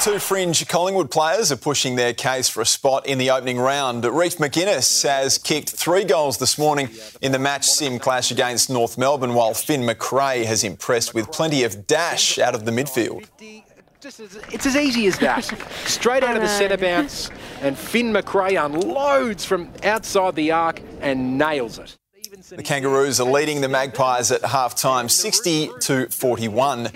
two fringe Collingwood players are pushing their case for a spot in the opening round. Reef McInnes has kicked three goals this morning in the match sim clash against North Melbourne, while Finn McRae has impressed with plenty of dash out of the midfield. It's as easy as that. Straight out of the centre bounce, and Finn McRae unloads from outside the arc and nails it. The Kangaroos are leading the Magpies at half time 60 to 41.